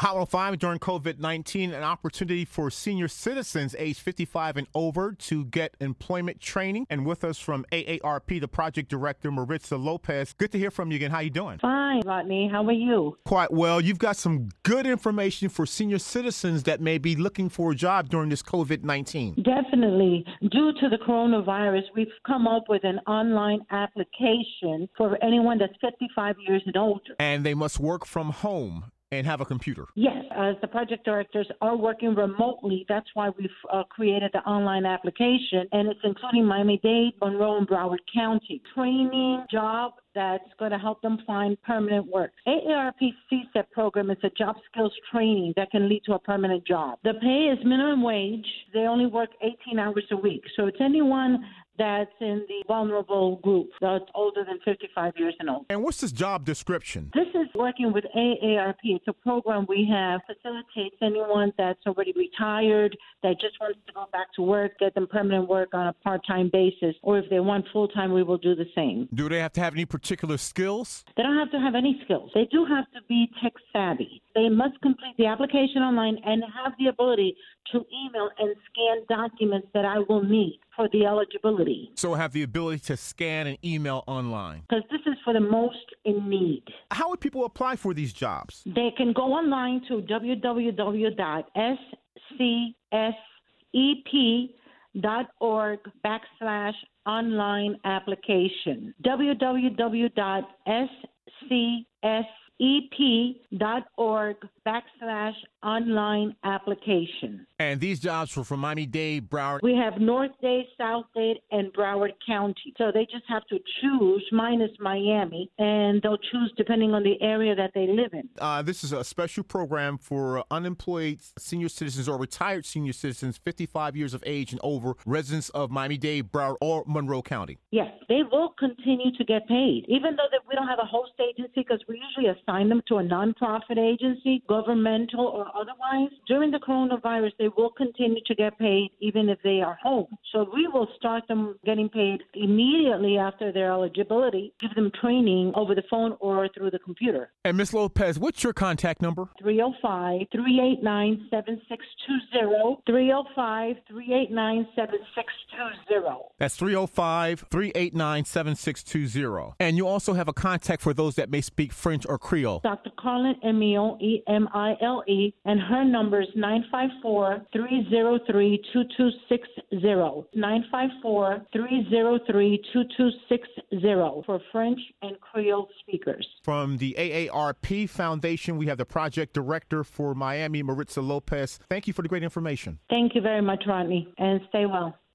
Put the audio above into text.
Hotline 5 during COVID 19, an opportunity for senior citizens age 55 and over to get employment training. And with us from AARP, the project director, Maritza Lopez. Good to hear from you again. How you doing? Fine, Rodney. How are you? Quite well. You've got some good information for senior citizens that may be looking for a job during this COVID 19. Definitely. Due to the coronavirus, we've come up with an online application for anyone that's 55 years and older. And they must work from home and have a computer. Yes, as the project directors are working remotely, that's why we've uh, created the online application, and it's including Miami Dade, Monroe, and Broward County. Training, job that's going to help them find permanent work. AARP CSEP program is a job skills training that can lead to a permanent job. The pay is minimum wage. They only work 18 hours a week. So it's anyone that's in the vulnerable group that's older than 55 years and old. And what's this job description? This is working with AARP. It's a program we have facilitates anyone that's already retired that just wants to go back to work, get them permanent work on a part-time basis, or if they want full-time, we will do the same. Do they have to have any particular skills? They don't have to have any skills. They do have to be tech savvy. They must complete the application online and have the ability to email and scan documents that I will need for the eligibility. So have the ability to scan and email online. Because this is for the most in need. How would people apply for these jobs? They can go online to www.scsep.org backslash online application. www.scsep.org backslash online application. And these jobs were from Miami Dade, Broward. We have North Dade, South Dade, and Broward County. So they just have to choose minus Miami, and they'll choose depending on the area that they live in. Uh, this is a special program for unemployed senior citizens or retired senior citizens 55 years of age and over, residents of Miami Dade, Broward, or Monroe County. Yes, they will continue to get paid, even though that we don't have a host agency because we're usually assign them to a nonprofit agency, governmental or otherwise. During the coronavirus, they will continue to get paid even if they are home. So we will start them getting paid immediately after their eligibility, give them training over the phone or through the computer. And Ms. Lopez, what's your contact number? 305 389 7620. 305 389 7620. That's 305 389 7620. And you also have a contact for those that may speak French or Creole. Dr. Carlin Emile, E M I L E, and her number is 954 303 2260. 954 303 2260 for French and Creole speakers. From the AARP Foundation, we have the project director for Miami, Maritza Lopez. Thank you for the great information. Thank you very much, Rodney, and stay well.